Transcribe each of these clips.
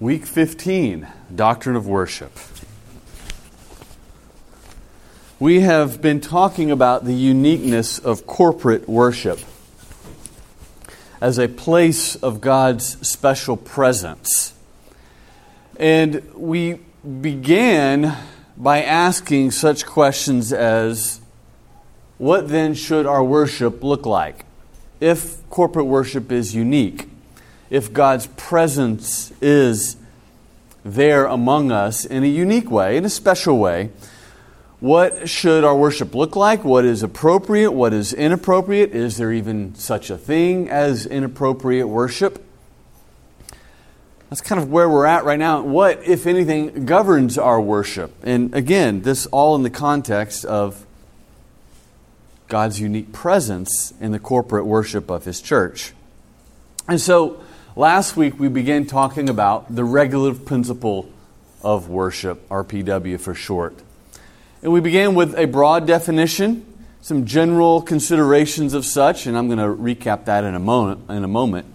Week 15 Doctrine of Worship. We have been talking about the uniqueness of corporate worship as a place of God's special presence. And we began by asking such questions as what then should our worship look like if corporate worship is unique? If God's presence is there among us in a unique way, in a special way, what should our worship look like? What is appropriate? What is inappropriate? Is there even such a thing as inappropriate worship? That's kind of where we're at right now. What, if anything, governs our worship? And again, this all in the context of God's unique presence in the corporate worship of His church. And so, Last week we began talking about the regulative principle of worship, RPW for short. And we began with a broad definition, some general considerations of such, and I'm going to recap that in a moment. In a moment.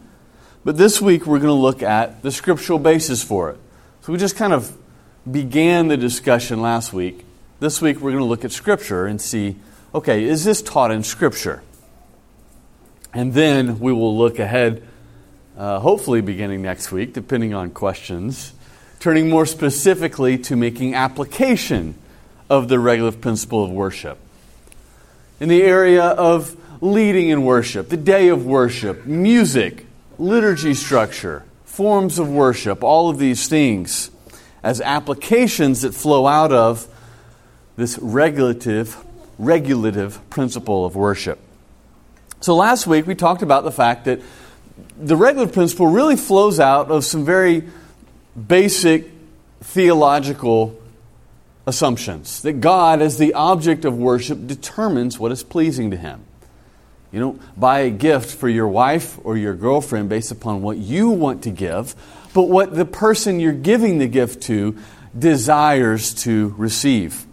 But this week we're going to look at the scriptural basis for it. So we just kind of began the discussion last week. This week we're going to look at Scripture and see okay, is this taught in Scripture? And then we will look ahead uh, hopefully beginning next week, depending on questions, turning more specifically to making application of the regulative principle of worship. In the area of leading in worship, the day of worship, music, liturgy structure, forms of worship, all of these things as applications that flow out of this regulative, regulative principle of worship. So last week we talked about the fact that the regulative principle really flows out of some very basic theological assumptions that God, as the object of worship, determines what is pleasing to Him. You don't buy a gift for your wife or your girlfriend based upon what you want to give, but what the person you're giving the gift to desires to receive.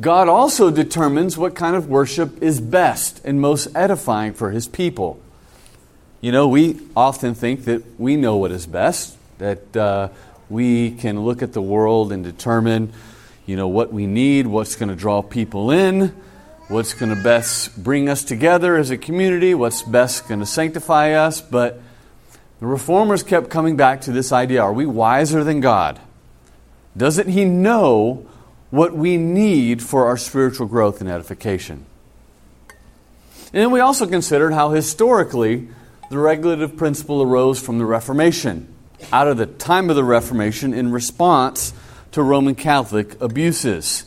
God also determines what kind of worship is best and most edifying for His people. You know, we often think that we know what is best, that uh, we can look at the world and determine, you know, what we need, what's going to draw people in, what's going to best bring us together as a community, what's best going to sanctify us. But the reformers kept coming back to this idea are we wiser than God? Doesn't He know what we need for our spiritual growth and edification? And then we also considered how historically the regulative principle arose from the Reformation, out of the time of the Reformation in response to Roman Catholic abuses.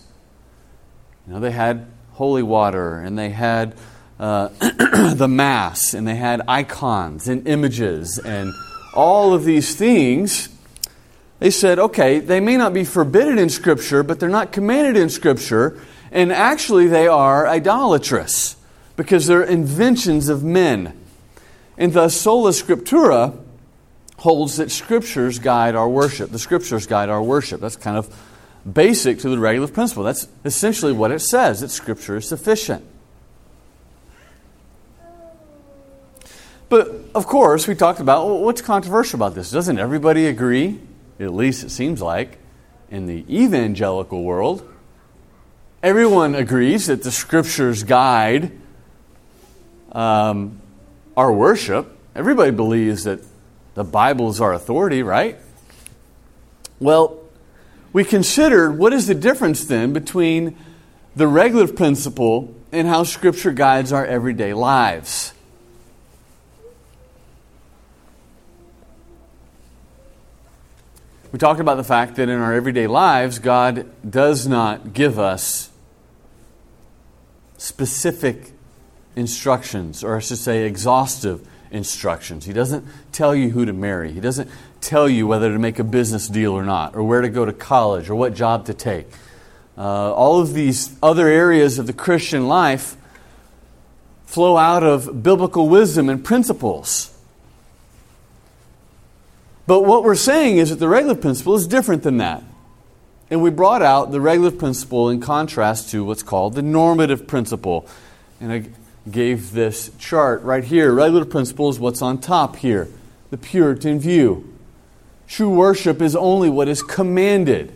You know, they had holy water and they had uh, the Mass and they had icons and images and all of these things. They said, okay, they may not be forbidden in Scripture, but they're not commanded in Scripture, and actually they are idolatrous because they're inventions of men. And thus, sola scriptura holds that scriptures guide our worship. The scriptures guide our worship. That's kind of basic to the regulative principle. That's essentially what it says that scripture is sufficient. But of course, we talked about well, what's controversial about this. Doesn't everybody agree? At least it seems like in the evangelical world. Everyone agrees that the scriptures guide um, our worship. Everybody believes that the Bible is our authority, right? Well, we considered what is the difference then between the regulative principle and how Scripture guides our everyday lives. We talked about the fact that in our everyday lives, God does not give us specific instructions, or I should say, exhaustive instructions. He doesn't tell you who to marry. He doesn't tell you whether to make a business deal or not, or where to go to college, or what job to take. Uh, all of these other areas of the Christian life flow out of biblical wisdom and principles. But what we're saying is that the regulative principle is different than that. And we brought out the regulative principle in contrast to what's called the normative principle. And gave this chart right here. Regular principle is what's on top here, the Puritan view. True worship is only what is commanded.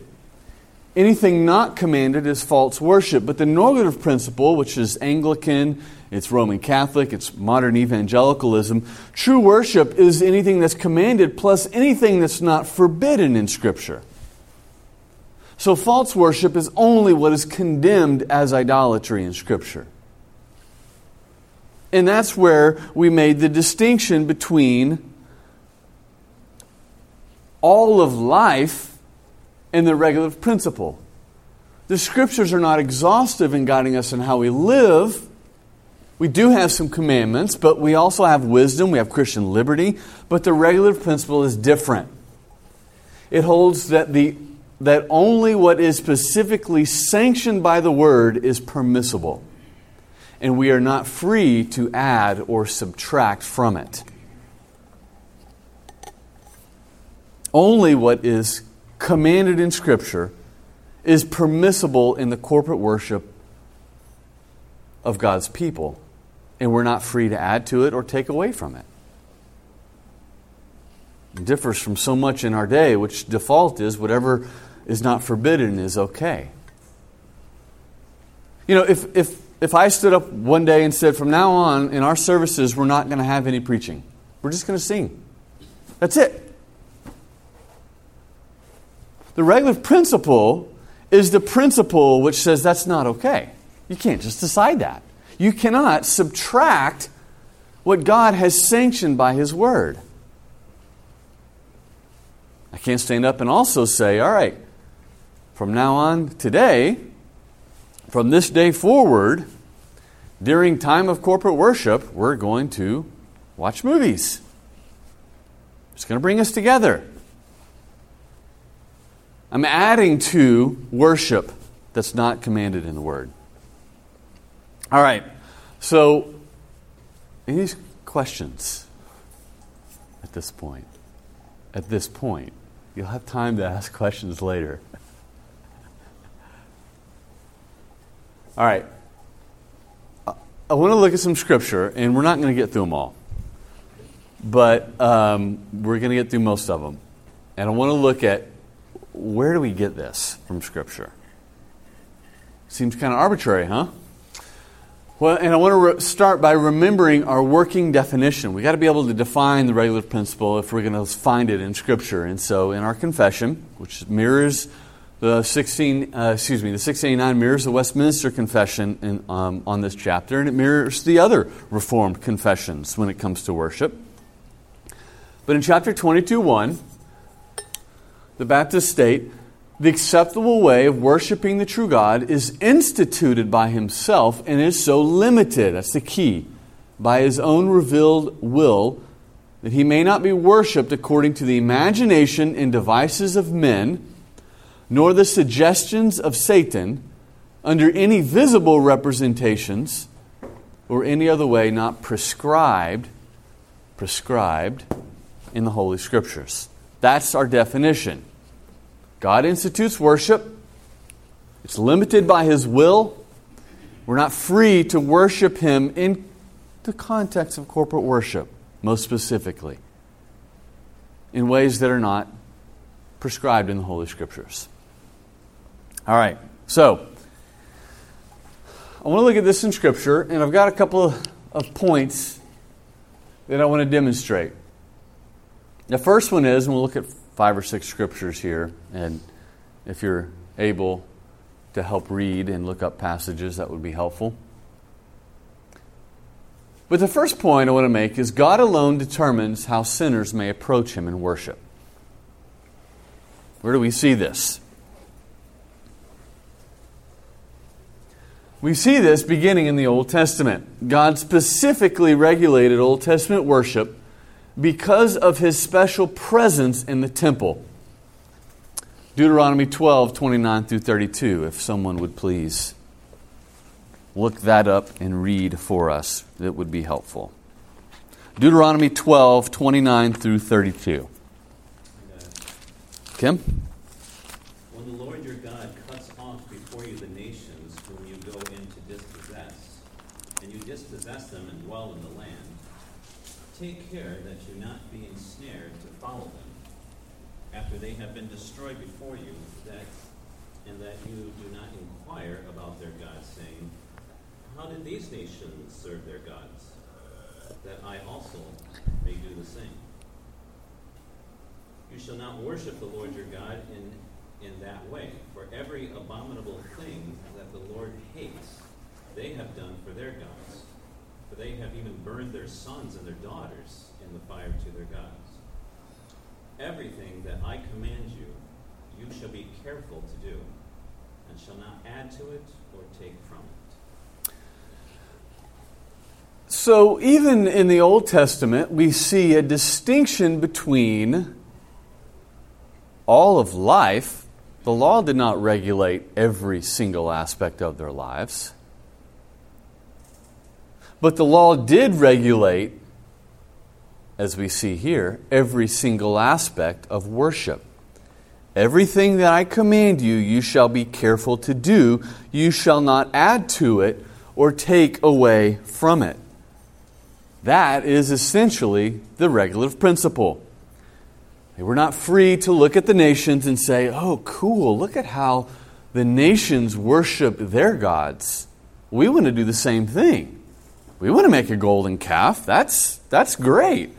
Anything not commanded is false worship. But the normative principle, which is Anglican, it's Roman Catholic, it's modern evangelicalism, true worship is anything that's commanded plus anything that's not forbidden in Scripture. So false worship is only what is condemned as idolatry in Scripture. And that's where we made the distinction between all of life and the regulative principle. The scriptures are not exhaustive in guiding us in how we live. We do have some commandments, but we also have wisdom, we have Christian liberty, but the regulative principle is different. It holds that the that only what is specifically sanctioned by the word is permissible. And we are not free to add or subtract from it. Only what is commanded in Scripture is permissible in the corporate worship of God's people, and we're not free to add to it or take away from it. It differs from so much in our day, which default is whatever is not forbidden is okay. You know, if, if, if I stood up one day and said, from now on, in our services, we're not going to have any preaching, we're just going to sing. That's it. The regular principle is the principle which says that's not okay. You can't just decide that. You cannot subtract what God has sanctioned by His Word. I can't stand up and also say, all right, from now on today, from this day forward, during time of corporate worship, we're going to watch movies. It's going to bring us together. I'm adding to worship that's not commanded in the Word. All right, so any questions at this point? At this point, you'll have time to ask questions later. All right, I want to look at some scripture, and we're not going to get through them all, but um, we're going to get through most of them. And I want to look at where do we get this from Scripture? Seems kind of arbitrary, huh? Well, and I want to re- start by remembering our working definition. We've got to be able to define the regular principle if we're going to find it in Scripture. And so, in our confession, which mirrors the 16, uh, excuse me, the 689 mirrors the Westminster Confession in, um, on this chapter, and it mirrors the other Reformed confessions when it comes to worship. But in chapter 22, 1, the Baptists state the acceptable way of worshiping the true God is instituted by himself and is so limited. That's the key. By his own revealed will, that he may not be worshiped according to the imagination and devices of men, nor the suggestions of Satan, under any visible representations, or any other way not prescribed, prescribed in the Holy Scriptures. That's our definition. God institutes worship, it's limited by His will. We're not free to worship Him in the context of corporate worship, most specifically, in ways that are not prescribed in the Holy Scriptures. All right, so I want to look at this in Scripture, and I've got a couple of, points that I want to demonstrate. The first one is, and we'll look at five or six scriptures here, and if you're able to help read and look up passages, that would be helpful. But the first point I want to make is God alone determines how sinners may approach Him in worship. Where do we see this? We see this beginning in the Old Testament. God specifically regulated Old Testament worship because of his special presence in the temple. Deuteronomy 12, 29 through 32, if someone would please look that up and read for us, that would be helpful. Deuteronomy 12, 29 through 32. Kim? When the Lord your God cuts off before you the nations whom you go in to dispossess, and you dispossess them and dwell in the land, take care that you not be ensnared to follow them. after they have been destroyed before you, that and that you do not inquire about their gods, saying, How did these nations serve their gods? That I also may do the same. You shall not worship the Lord your God in, in that way, for every abominable thing that the Lord hates, they have done for their gods. For they have even burned their sons and their daughters in the fire to their gods. Everything that I command you, you shall be careful to do, and shall not add to it or take from it. So, even in the Old Testament, we see a distinction between all of life. The law did not regulate every single aspect of their lives. But the law did regulate as we see here, every single aspect of worship. Everything that I command you, you shall be careful to do. You shall not add to it or take away from it. That is essentially the regulative principle. We're not free to look at the nations and say, oh, cool, look at how the nations worship their gods. We want to do the same thing. We want to make a golden calf. That's, that's great.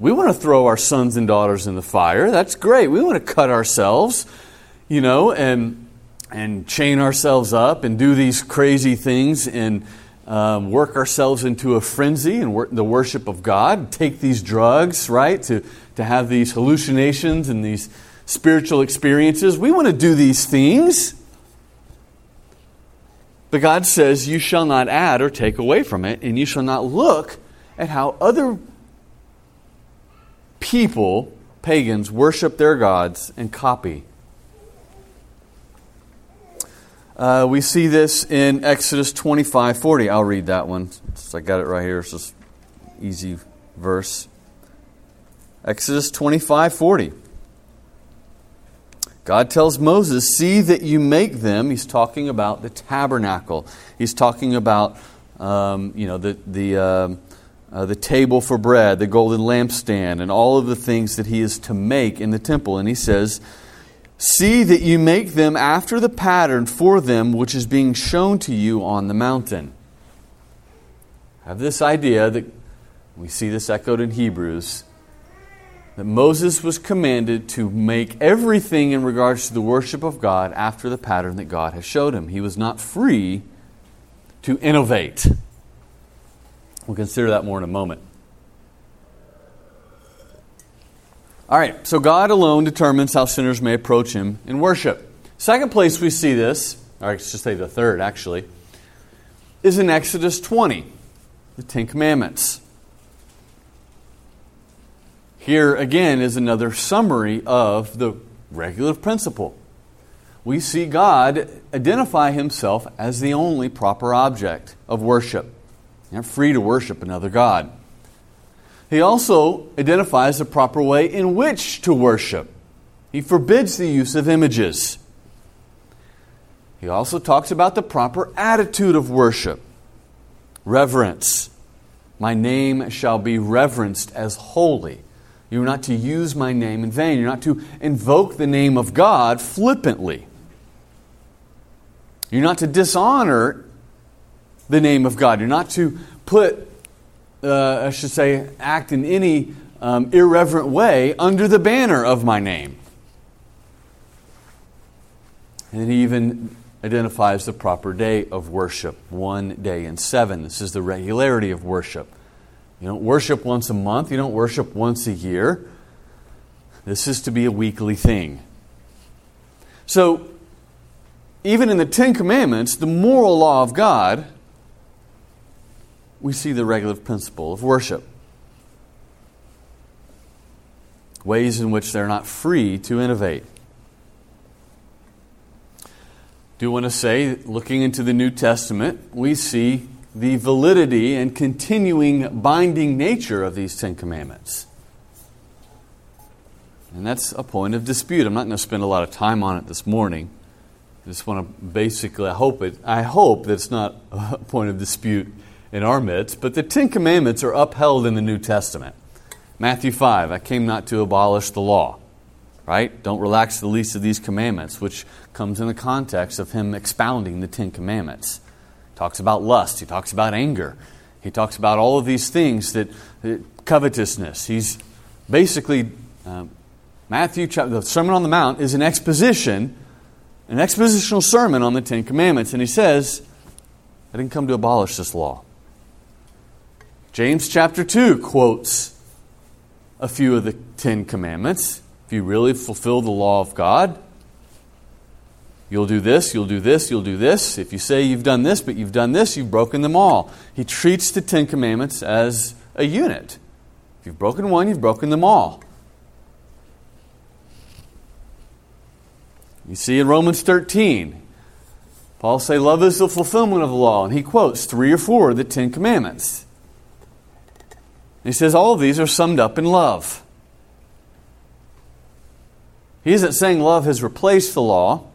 We want to throw our sons and daughters in the fire. That's great. We want to cut ourselves, you know, and and chain ourselves up and do these crazy things and um, work ourselves into a frenzy and wor- the worship of God. Take these drugs, right, to to have these hallucinations and these spiritual experiences. We want to do these things. But God says, You shall not add or take away from it, and you shall not look at how other people, pagans, worship their gods and copy. Uh, we see this in Exodus 25 40. I'll read that one. I got it right here. It's just easy verse. Exodus 25 40. God tells Moses, See that you make them. He's talking about the tabernacle. He's talking about um, you know, the, the, um, uh, the table for bread, the golden lampstand, and all of the things that he is to make in the temple. And he says, See that you make them after the pattern for them which is being shown to you on the mountain. Have this idea that we see this echoed in Hebrews that Moses was commanded to make everything in regards to the worship of God after the pattern that God has showed him. He was not free to innovate. We'll consider that more in a moment. All right, so God alone determines how sinners may approach Him in worship. Second place we see this, or I should say the third actually, is in Exodus 20, the Ten Commandments. Here again is another summary of the regulative principle. We see God identify Himself as the only proper object of worship. You're free to worship another God. He also identifies the proper way in which to worship. He forbids the use of images. He also talks about the proper attitude of worship reverence. My name shall be reverenced as holy. You're not to use my name in vain. You're not to invoke the name of God flippantly. You're not to dishonor the name of God. You're not to put, uh, I should say, act in any um, irreverent way under the banner of my name. And he even identifies the proper day of worship, one day in seven. This is the regularity of worship. You don't worship once a month, you don't worship once a year. This is to be a weekly thing. So, even in the Ten Commandments, the moral law of God we see the regulative principle of worship. Ways in which they're not free to innovate. Do you want to say, looking into the New Testament, we see the validity and continuing binding nature of these Ten Commandments. And that's a point of dispute. I'm not going to spend a lot of time on it this morning. I just want to basically, I hope it, I hope that it's not a point of dispute in our midst, but the Ten Commandments are upheld in the New Testament. Matthew 5, I came not to abolish the law. right? Don't relax the least of these commandments, which comes in the context of him expounding the Ten Commandments. Talks about lust, he talks about anger, he talks about all of these things that, that covetousness. He's basically, um, Matthew, chapter, the Sermon on the Mount is an exposition, an expositional sermon on the Ten Commandments. And he says, I didn't come to abolish this law. James chapter 2 quotes a few of the Ten Commandments. If you really fulfill the law of God, you'll do this, you'll do this, you'll do this. If you say you've done this, but you've done this, you've broken them all. He treats the Ten Commandments as a unit. If you've broken one, you've broken them all. You see in Romans 13, Paul say, Love is the fulfillment of the law. And he quotes three or four of the Ten Commandments. He says all of these are summed up in love. He isn't saying love has replaced the law.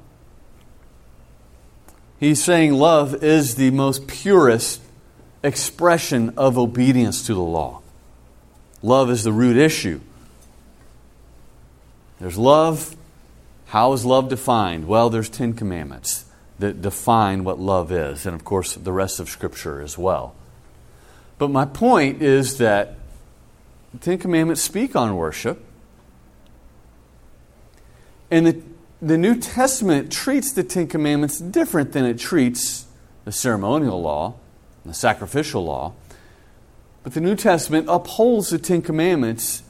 He's saying love is the most purest expression of obedience to the law. Love is the root issue. There's love. How is love defined? Well, there's Ten Commandments that define what love is, and of course, the rest of Scripture as well. But my point is that the Ten Commandments speak on worship. And the, the New Testament treats the Ten Commandments different than it treats the ceremonial law, the sacrificial law. But the New Testament upholds the Ten Commandments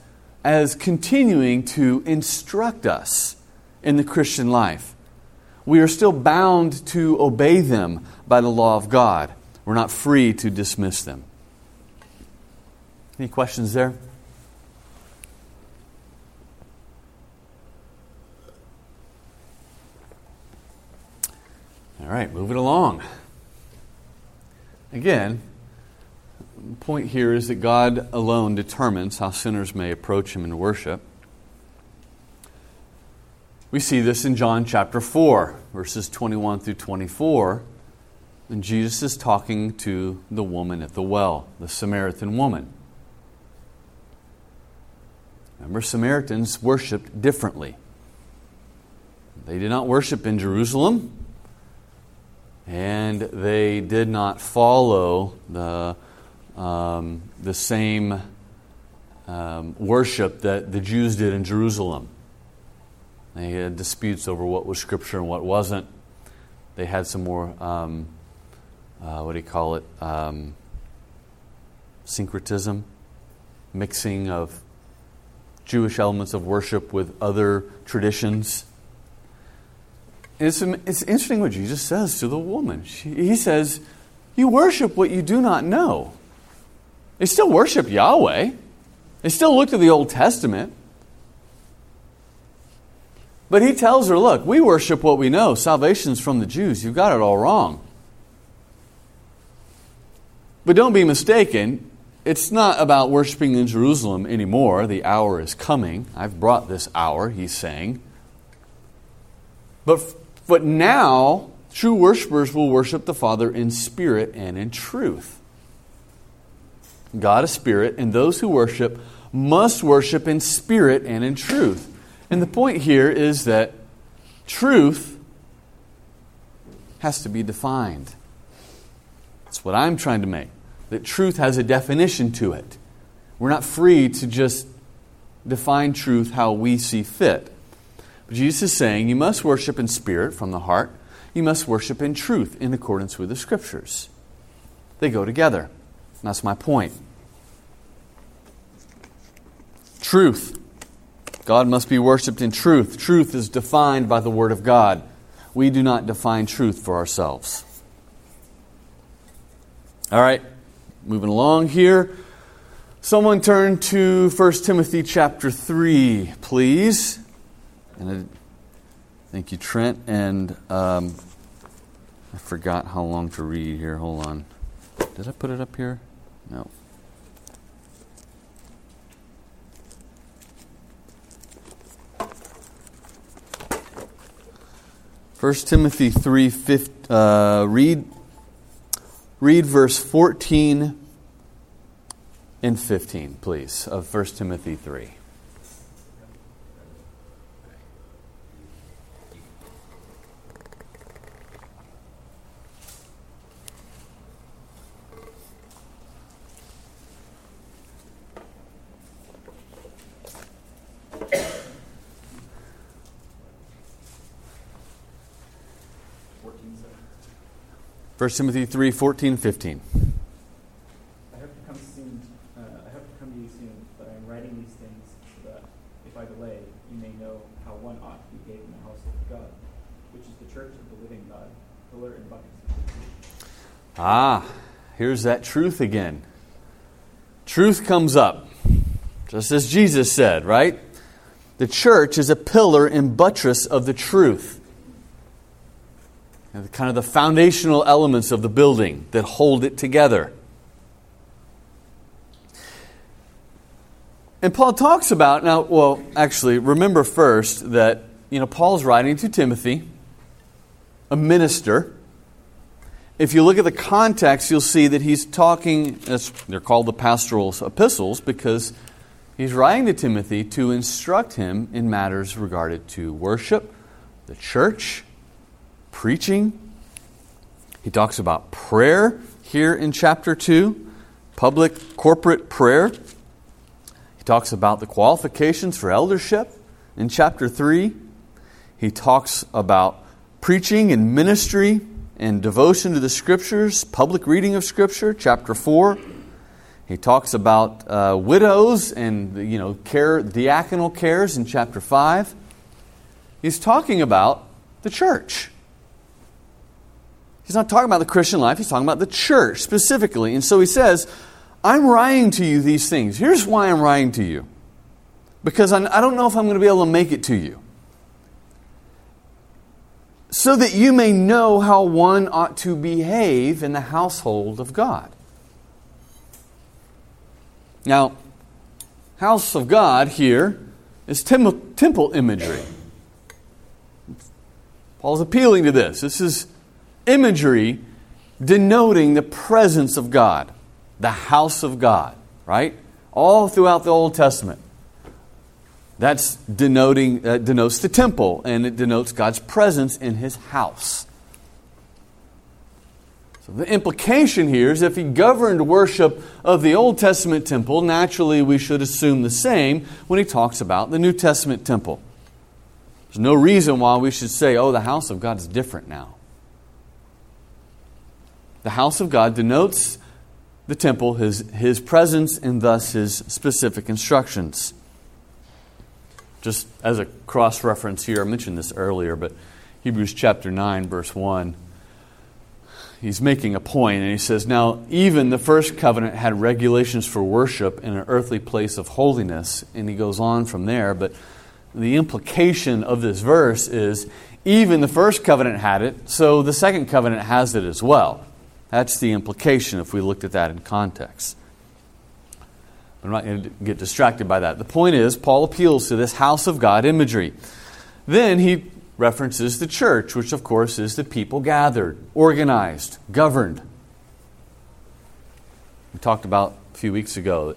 as continuing to instruct us in the Christian life. We are still bound to obey them by the law of God. We're not free to dismiss them. Any questions there? All right, move it along. Again, the point here is that God alone determines how sinners may approach Him in worship. We see this in John chapter 4, verses 21 through 24. And Jesus is talking to the woman at the well, the Samaritan woman. Remember, Samaritans worshiped differently. They did not worship in Jerusalem, and they did not follow the, um, the same um, worship that the Jews did in Jerusalem. They had disputes over what was Scripture and what wasn't. They had some more, um, uh, what do you call it, um, syncretism, mixing of Jewish elements of worship with other traditions. It's, it's interesting what Jesus says to the woman. She, he says, You worship what you do not know. They still worship Yahweh, they still look to the Old Testament. But he tells her, Look, we worship what we know. Salvation's from the Jews. You've got it all wrong. But don't be mistaken. It's not about worshiping in Jerusalem anymore. The hour is coming. I've brought this hour, he's saying. But but now, true worshipers will worship the Father in spirit and in truth. God is spirit, and those who worship must worship in spirit and in truth. And the point here is that truth has to be defined. That's what I'm trying to make. That truth has a definition to it. We're not free to just define truth how we see fit. But Jesus is saying you must worship in spirit from the heart. You must worship in truth in accordance with the scriptures. They go together. That's my point. Truth. God must be worshiped in truth. Truth is defined by the Word of God. We do not define truth for ourselves. All right, moving along here. Someone turn to 1 Timothy chapter 3, please. And I, thank you, Trent. And um, I forgot how long to read here. Hold on. Did I put it up here? No. First Timothy 3, 5, uh, read, read verse 14 and 15, please, of 1 Timothy 3. 1 Timothy 3 14, 15. I hope to come soon. Uh, I hope to come to you soon, but I am writing these things so that if I delay, you may know how one ought to behave in the house of God, which is the church of the living God, pillar and bucket. Ah, here's that truth again. Truth comes up, just as Jesus said, right? The church is a pillar and buttress of the truth. Kind of the foundational elements of the building that hold it together. And Paul talks about, now, well, actually, remember first that, you know, Paul's writing to Timothy, a minister. If you look at the context, you'll see that he's talking, they're called the pastoral epistles because he's writing to Timothy to instruct him in matters regarded to worship, the church, preaching. He talks about prayer here in chapter 2, public corporate prayer. He talks about the qualifications for eldership in chapter 3. He talks about preaching and ministry and devotion to the scriptures, public reading of scripture, chapter 4. He talks about uh, widows and you know care, diaconal cares in chapter 5. He's talking about the church. He's not talking about the Christian life, he's talking about the church specifically. And so he says, I'm writing to you these things. Here's why I'm writing to you. Because I don't know if I'm going to be able to make it to you. So that you may know how one ought to behave in the household of God. Now, house of God here is temple imagery. Paul's appealing to this. This is imagery denoting the presence of God, the house of God, right? All throughout the Old Testament. That's denoting that denotes the temple and it denotes God's presence in his house. So the implication here is if he governed worship of the Old Testament temple, naturally we should assume the same when he talks about the New Testament temple. There's no reason why we should say, oh, the house of God is different now. The house of God denotes the temple, his, his presence, and thus his specific instructions. Just as a cross reference here, I mentioned this earlier, but Hebrews chapter 9, verse 1, he's making a point, and he says, Now, even the first covenant had regulations for worship in an earthly place of holiness, and he goes on from there, but the implication of this verse is even the first covenant had it, so the second covenant has it as well. That's the implication if we looked at that in context. I'm not going to get distracted by that. The point is, Paul appeals to this house of God imagery. Then he references the church, which of course is the people gathered, organized, governed. We talked about a few weeks ago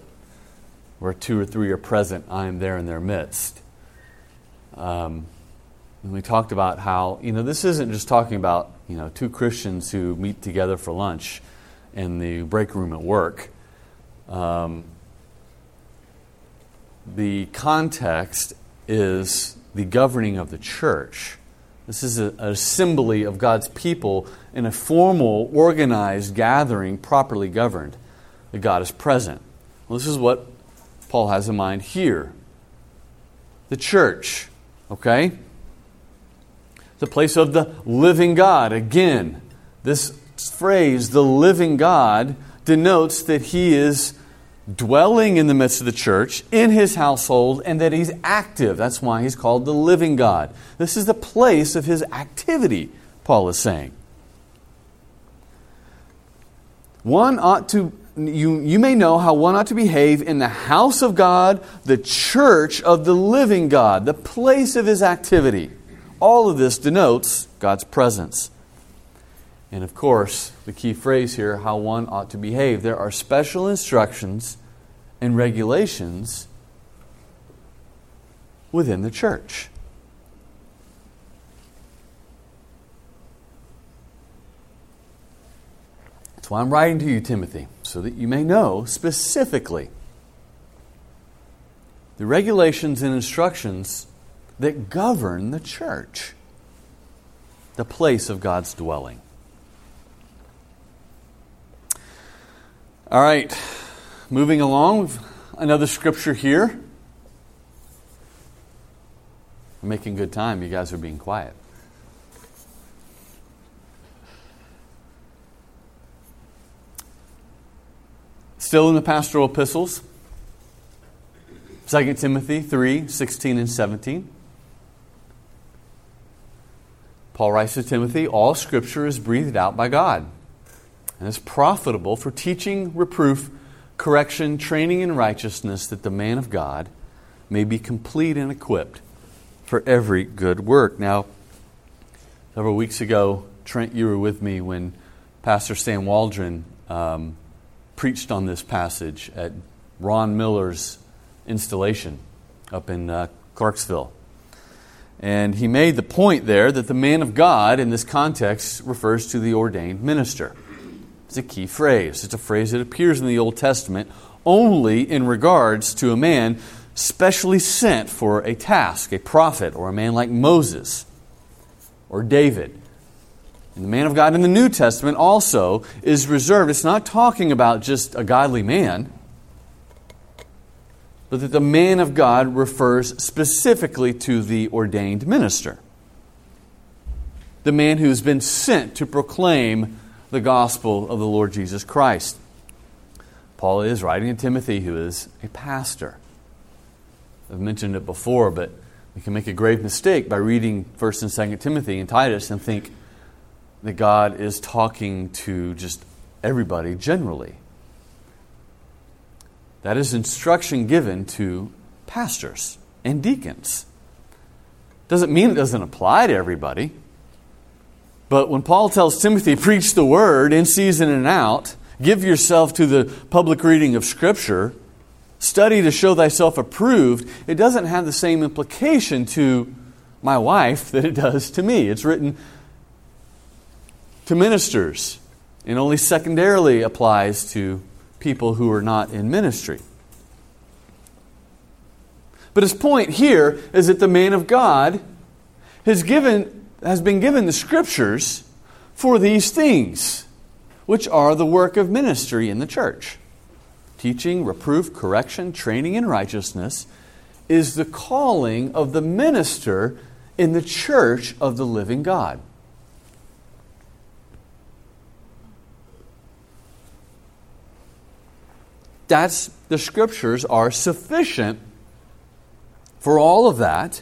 where two or three are present, I am there in their midst. Um, and we talked about how, you know, this isn't just talking about you know, two Christians who meet together for lunch in the break room at work. Um, the context is the governing of the church. This is an assembly of God's people in a formal, organized gathering, properly governed. That God is present. Well, this is what Paul has in mind here. The church, okay? The place of the living God. Again, this phrase, the living God, denotes that he is dwelling in the midst of the church, in his household, and that he's active. That's why he's called the living God. This is the place of his activity, Paul is saying. One ought to you, you may know how one ought to behave in the house of God, the church of the living God, the place of his activity. All of this denotes God's presence. And of course, the key phrase here how one ought to behave. There are special instructions and regulations within the church. That's why I'm writing to you, Timothy, so that you may know specifically the regulations and instructions that govern the church, the place of God's dwelling. All right, moving along, with another scripture here. I'm making good time. You guys are being quiet. Still in the pastoral epistles, 2 Timothy 3 16 and 17. Paul writes to Timothy All scripture is breathed out by God and is profitable for teaching, reproof, correction, training in righteousness, that the man of God may be complete and equipped for every good work. Now, several weeks ago, Trent, you were with me when Pastor Sam Waldron um, preached on this passage at Ron Miller's installation up in uh, Clarksville. And he made the point there that the man of God in this context refers to the ordained minister. It's a key phrase. It's a phrase that appears in the Old Testament only in regards to a man specially sent for a task, a prophet, or a man like Moses or David. And the man of God in the New Testament also is reserved. It's not talking about just a godly man, but that the man of God refers specifically to the ordained minister. The man who's been sent to proclaim the gospel of the Lord Jesus Christ. Paul is writing to Timothy, who is a pastor. I've mentioned it before, but we can make a grave mistake by reading 1st and 2nd Timothy and Titus and think that God is talking to just everybody generally. That is instruction given to pastors and deacons. Doesn't mean it doesn't apply to everybody. But when Paul tells Timothy, preach the word in season and out, give yourself to the public reading of Scripture, study to show thyself approved, it doesn't have the same implication to my wife that it does to me. It's written to ministers and only secondarily applies to people who are not in ministry. But his point here is that the man of God has given has been given the scriptures for these things, which are the work of ministry in the church. Teaching, reproof, correction, training in righteousness is the calling of the minister in the church of the living God. That's the scriptures are sufficient for all of that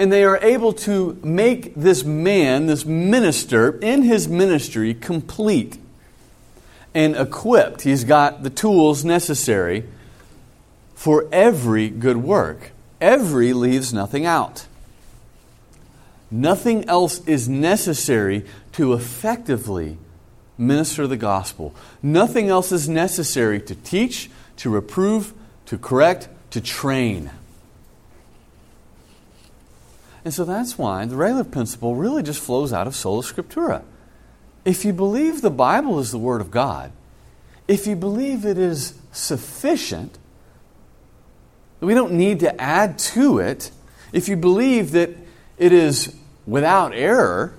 and they are able to make this man, this minister, in his ministry complete and equipped. He's got the tools necessary for every good work. Every leaves nothing out. Nothing else is necessary to effectively minister the gospel. Nothing else is necessary to teach, to reprove, to correct, to train. And so that's why the regular principle really just flows out of sola scriptura. If you believe the Bible is the Word of God, if you believe it is sufficient, we don't need to add to it. If you believe that it is without error,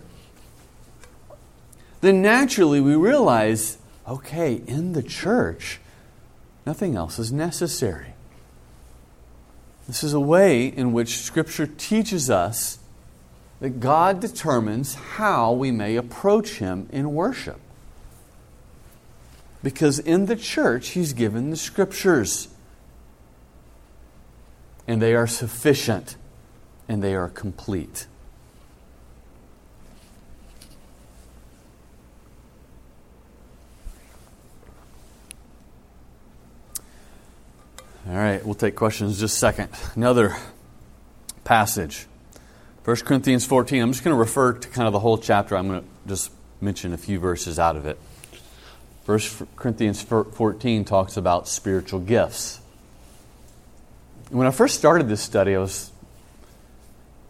then naturally we realize okay, in the church, nothing else is necessary. This is a way in which Scripture teaches us that God determines how we may approach Him in worship. Because in the church, He's given the Scriptures. And they are sufficient and they are complete. All right, we'll take questions just a second. Another passage. 1 Corinthians 14. I'm just going to refer to kind of the whole chapter. I'm going to just mention a few verses out of it. 1 Corinthians 14 talks about spiritual gifts. When I first started this study, I was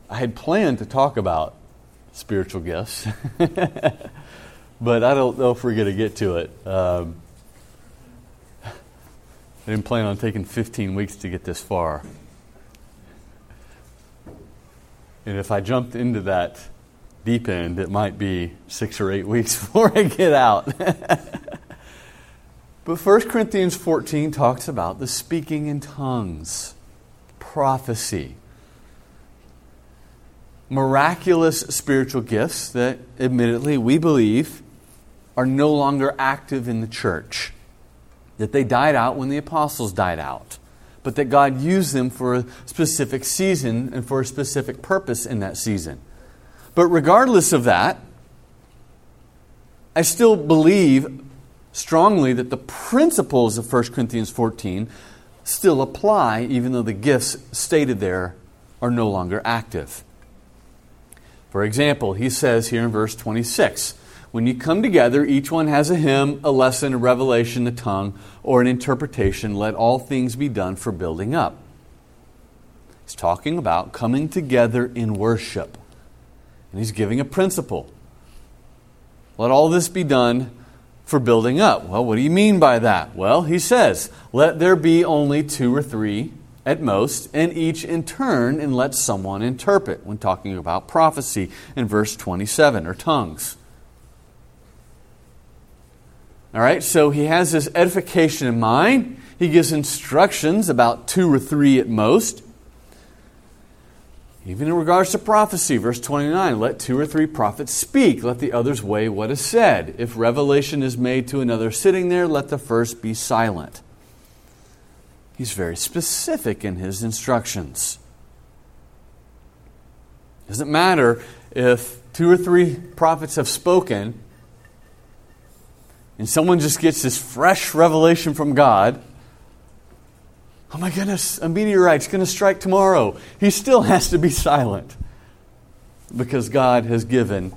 I had planned to talk about spiritual gifts, but I don't know if we're going to get to it. Um, I didn't plan on taking 15 weeks to get this far. And if I jumped into that deep end, it might be six or eight weeks before I get out. but 1 Corinthians 14 talks about the speaking in tongues, prophecy, miraculous spiritual gifts that, admittedly, we believe are no longer active in the church, that they died out when the apostles died out but that God used them for a specific season and for a specific purpose in that season. But regardless of that, I still believe strongly that the principles of 1 Corinthians 14 still apply, even though the gifts stated there are no longer active. For example, he says here in verse 26 when you come together, each one has a hymn, a lesson, a revelation, a tongue, or an interpretation. Let all things be done for building up. He's talking about coming together in worship. And he's giving a principle. Let all this be done for building up. Well, what do you mean by that? Well, he says, Let there be only two or three at most, and each in turn, and let someone interpret when talking about prophecy in verse 27 or tongues. All right, so he has this edification in mind. He gives instructions about two or three at most. Even in regards to prophecy, verse 29, let two or three prophets speak, let the others weigh what is said. If revelation is made to another sitting there, let the first be silent. He's very specific in his instructions. Doesn't matter if two or three prophets have spoken and someone just gets this fresh revelation from God, oh my goodness, a meteorite's going to strike tomorrow. He still has to be silent because God has given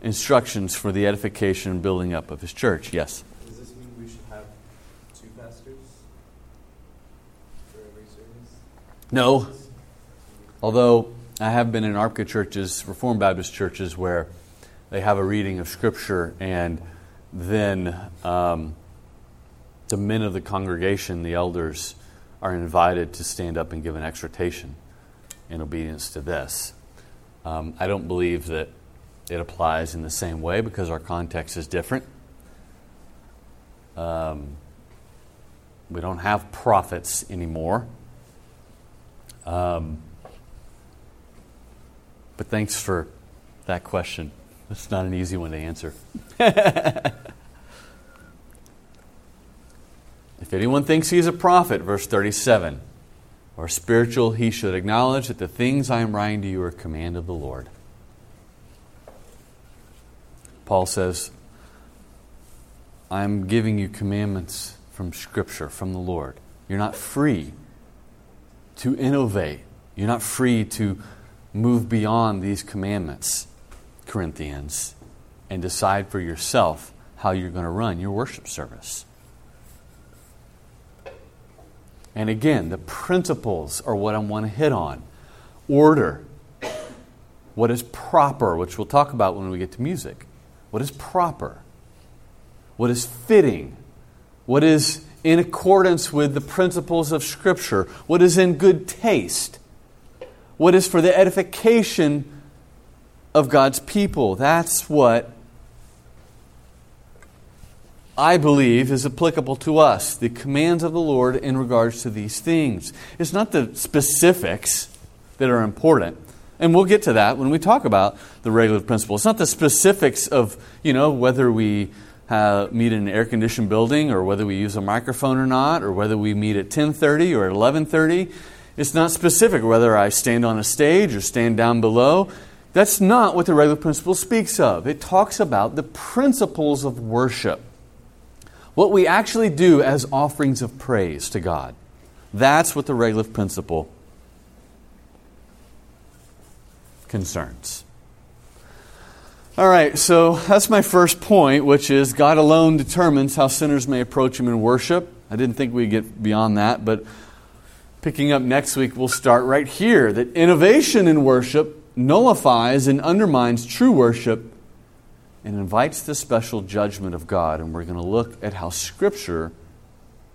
instructions for the edification and building up of His church. Yes? Does this mean we should have two pastors for every service? No. Although I have been in ARBCA churches, Reformed Baptist churches, where they have a reading of Scripture and then um, the men of the congregation, the elders, are invited to stand up and give an exhortation in obedience to this. Um, I don't believe that it applies in the same way because our context is different. Um, we don't have prophets anymore. Um, but thanks for that question. It's not an easy one to answer. if anyone thinks he is a prophet, verse 37, or spiritual, he should acknowledge that the things I am writing to you are command of the Lord. Paul says, I am giving you commandments from Scripture, from the Lord. You're not free to innovate. You're not free to move beyond these commandments. Corinthians and decide for yourself how you're going to run your worship service. And again, the principles are what I want to hit on order, what is proper, which we'll talk about when we get to music. What is proper? What is fitting? What is in accordance with the principles of Scripture? What is in good taste? What is for the edification of God's people. That's what I believe is applicable to us the commands of the Lord in regards to these things. It's not the specifics that are important. And we'll get to that when we talk about the regulative principle. It's not the specifics of, you know, whether we have, meet in an air-conditioned building or whether we use a microphone or not or whether we meet at 10:30 or at 11:30. It's not specific whether I stand on a stage or stand down below. That's not what the regulative principle speaks of. It talks about the principles of worship. What we actually do as offerings of praise to God. That's what the regulative principle concerns. All right, so that's my first point, which is God alone determines how sinners may approach Him in worship. I didn't think we'd get beyond that, but picking up next week, we'll start right here that innovation in worship nullifies and undermines true worship and invites the special judgment of God. And we're going to look at how Scripture,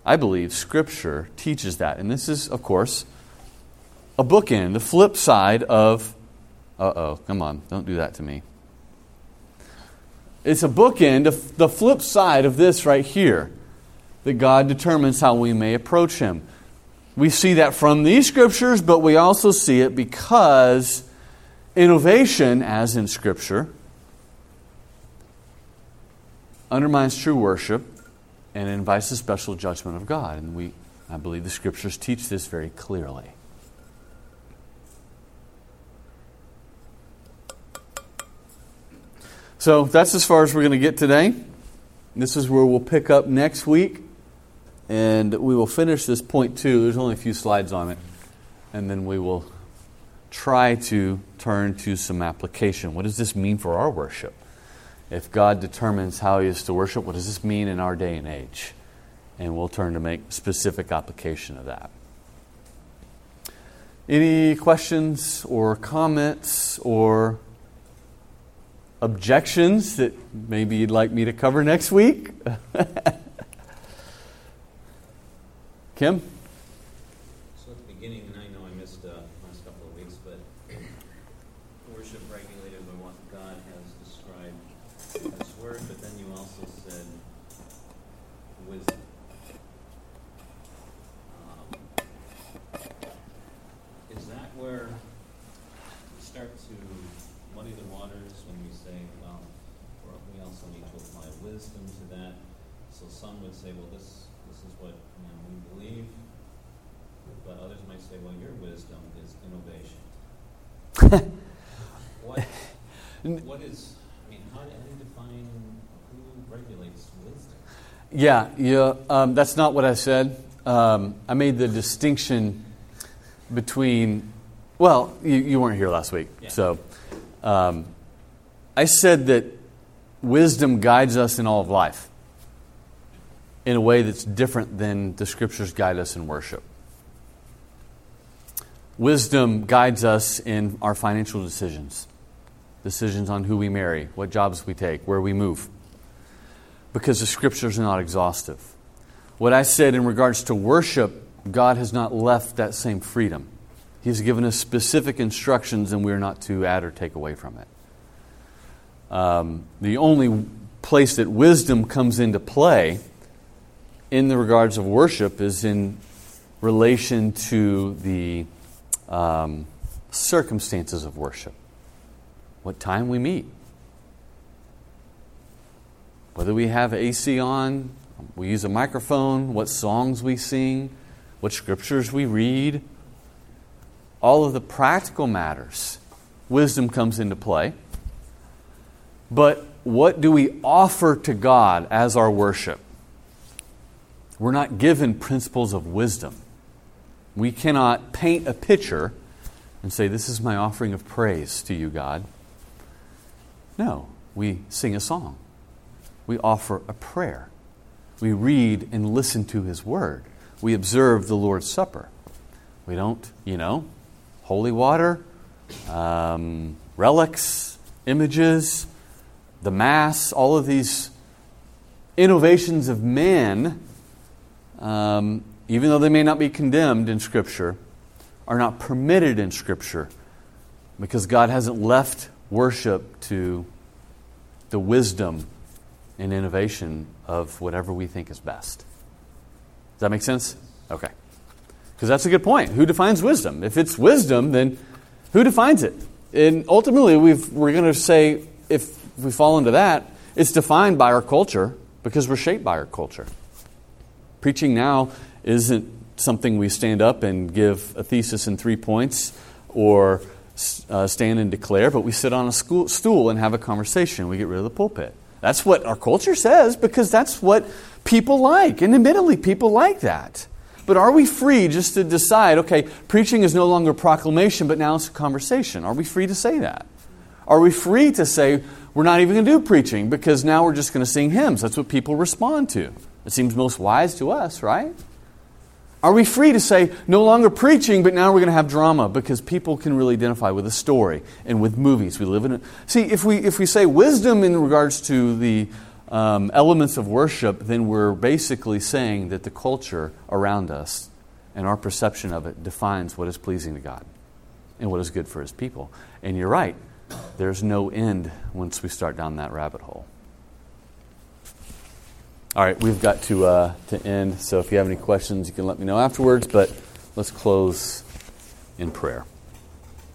I believe, Scripture teaches that. And this is, of course, a bookend, the flip side of, uh oh, come on, don't do that to me. It's a bookend of the flip side of this right here that God determines how we may approach Him. We see that from these scriptures, but we also see it because innovation, as in Scripture, undermines true worship and invites a special judgment of God. And we, I believe the Scriptures teach this very clearly. So that's as far as we're going to get today. This is where we'll pick up next week, and we will finish this point two. There's only a few slides on it, and then we will try to turn to some application. What does this mean for our worship? If God determines how He is to worship, what does this mean in our day and age? And we'll turn to make specific application of that. Any questions or comments or objections that maybe you'd like me to cover next week? Kim? So at the beginning, and I know I missed uh, last couple of weeks, but worship regulated by what God has described in His Word, but then you also said wisdom. Um, is that where we start to muddy the waters when we say, well, we're- we also need to apply wisdom to that? So some would say, well, this, this is what, you know, we believe, but others might say, well, your wisdom is innovation. What, what is, I mean, how do you define who regulates wisdom? Yeah, yeah um, that's not what I said. Um, I made the distinction between, well, you, you weren't here last week. Yeah. So um, I said that wisdom guides us in all of life in a way that's different than the scriptures guide us in worship. Wisdom guides us in our financial decisions, decisions on who we marry, what jobs we take, where we move because the scriptures are not exhaustive. What I said in regards to worship, God has not left that same freedom. He's given us specific instructions, and we're not to add or take away from it. Um, the only place that wisdom comes into play in the regards of worship is in relation to the um, circumstances of worship. What time we meet, whether we have AC on, we use a microphone, what songs we sing, what scriptures we read, all of the practical matters, wisdom comes into play. But what do we offer to God as our worship? We're not given principles of wisdom. We cannot paint a picture and say, This is my offering of praise to you, God. No, we sing a song we offer a prayer. We read and listen to His Word. We observe the Lord's Supper. We don't, you know, holy water, um, relics, images, the Mass, all of these innovations of man, um, even though they may not be condemned in Scripture, are not permitted in Scripture because God hasn't left worship to the wisdom and innovation of whatever we think is best. Does that make sense? Okay. Because that's a good point. Who defines wisdom? If it's wisdom, then who defines it? And ultimately, we've, we're going to say, if we fall into that, it's defined by our culture because we're shaped by our culture. Preaching now isn't something we stand up and give a thesis in three points or uh, stand and declare, but we sit on a school, stool and have a conversation. We get rid of the pulpit. That's what our culture says because that's what people like. And admittedly, people like that. But are we free just to decide, okay, preaching is no longer proclamation, but now it's a conversation? Are we free to say that? Are we free to say, we're not even going to do preaching because now we're just going to sing hymns? That's what people respond to. It seems most wise to us, right? Are we free to say, no longer preaching, but now we're going to have drama because people can really identify with a story and with movies? We live in it. See, if we, if we say wisdom in regards to the um, elements of worship, then we're basically saying that the culture around us and our perception of it defines what is pleasing to God and what is good for His people. And you're right, there's no end once we start down that rabbit hole. All right, we've got to, uh, to end. So if you have any questions, you can let me know afterwards, but let's close in prayer.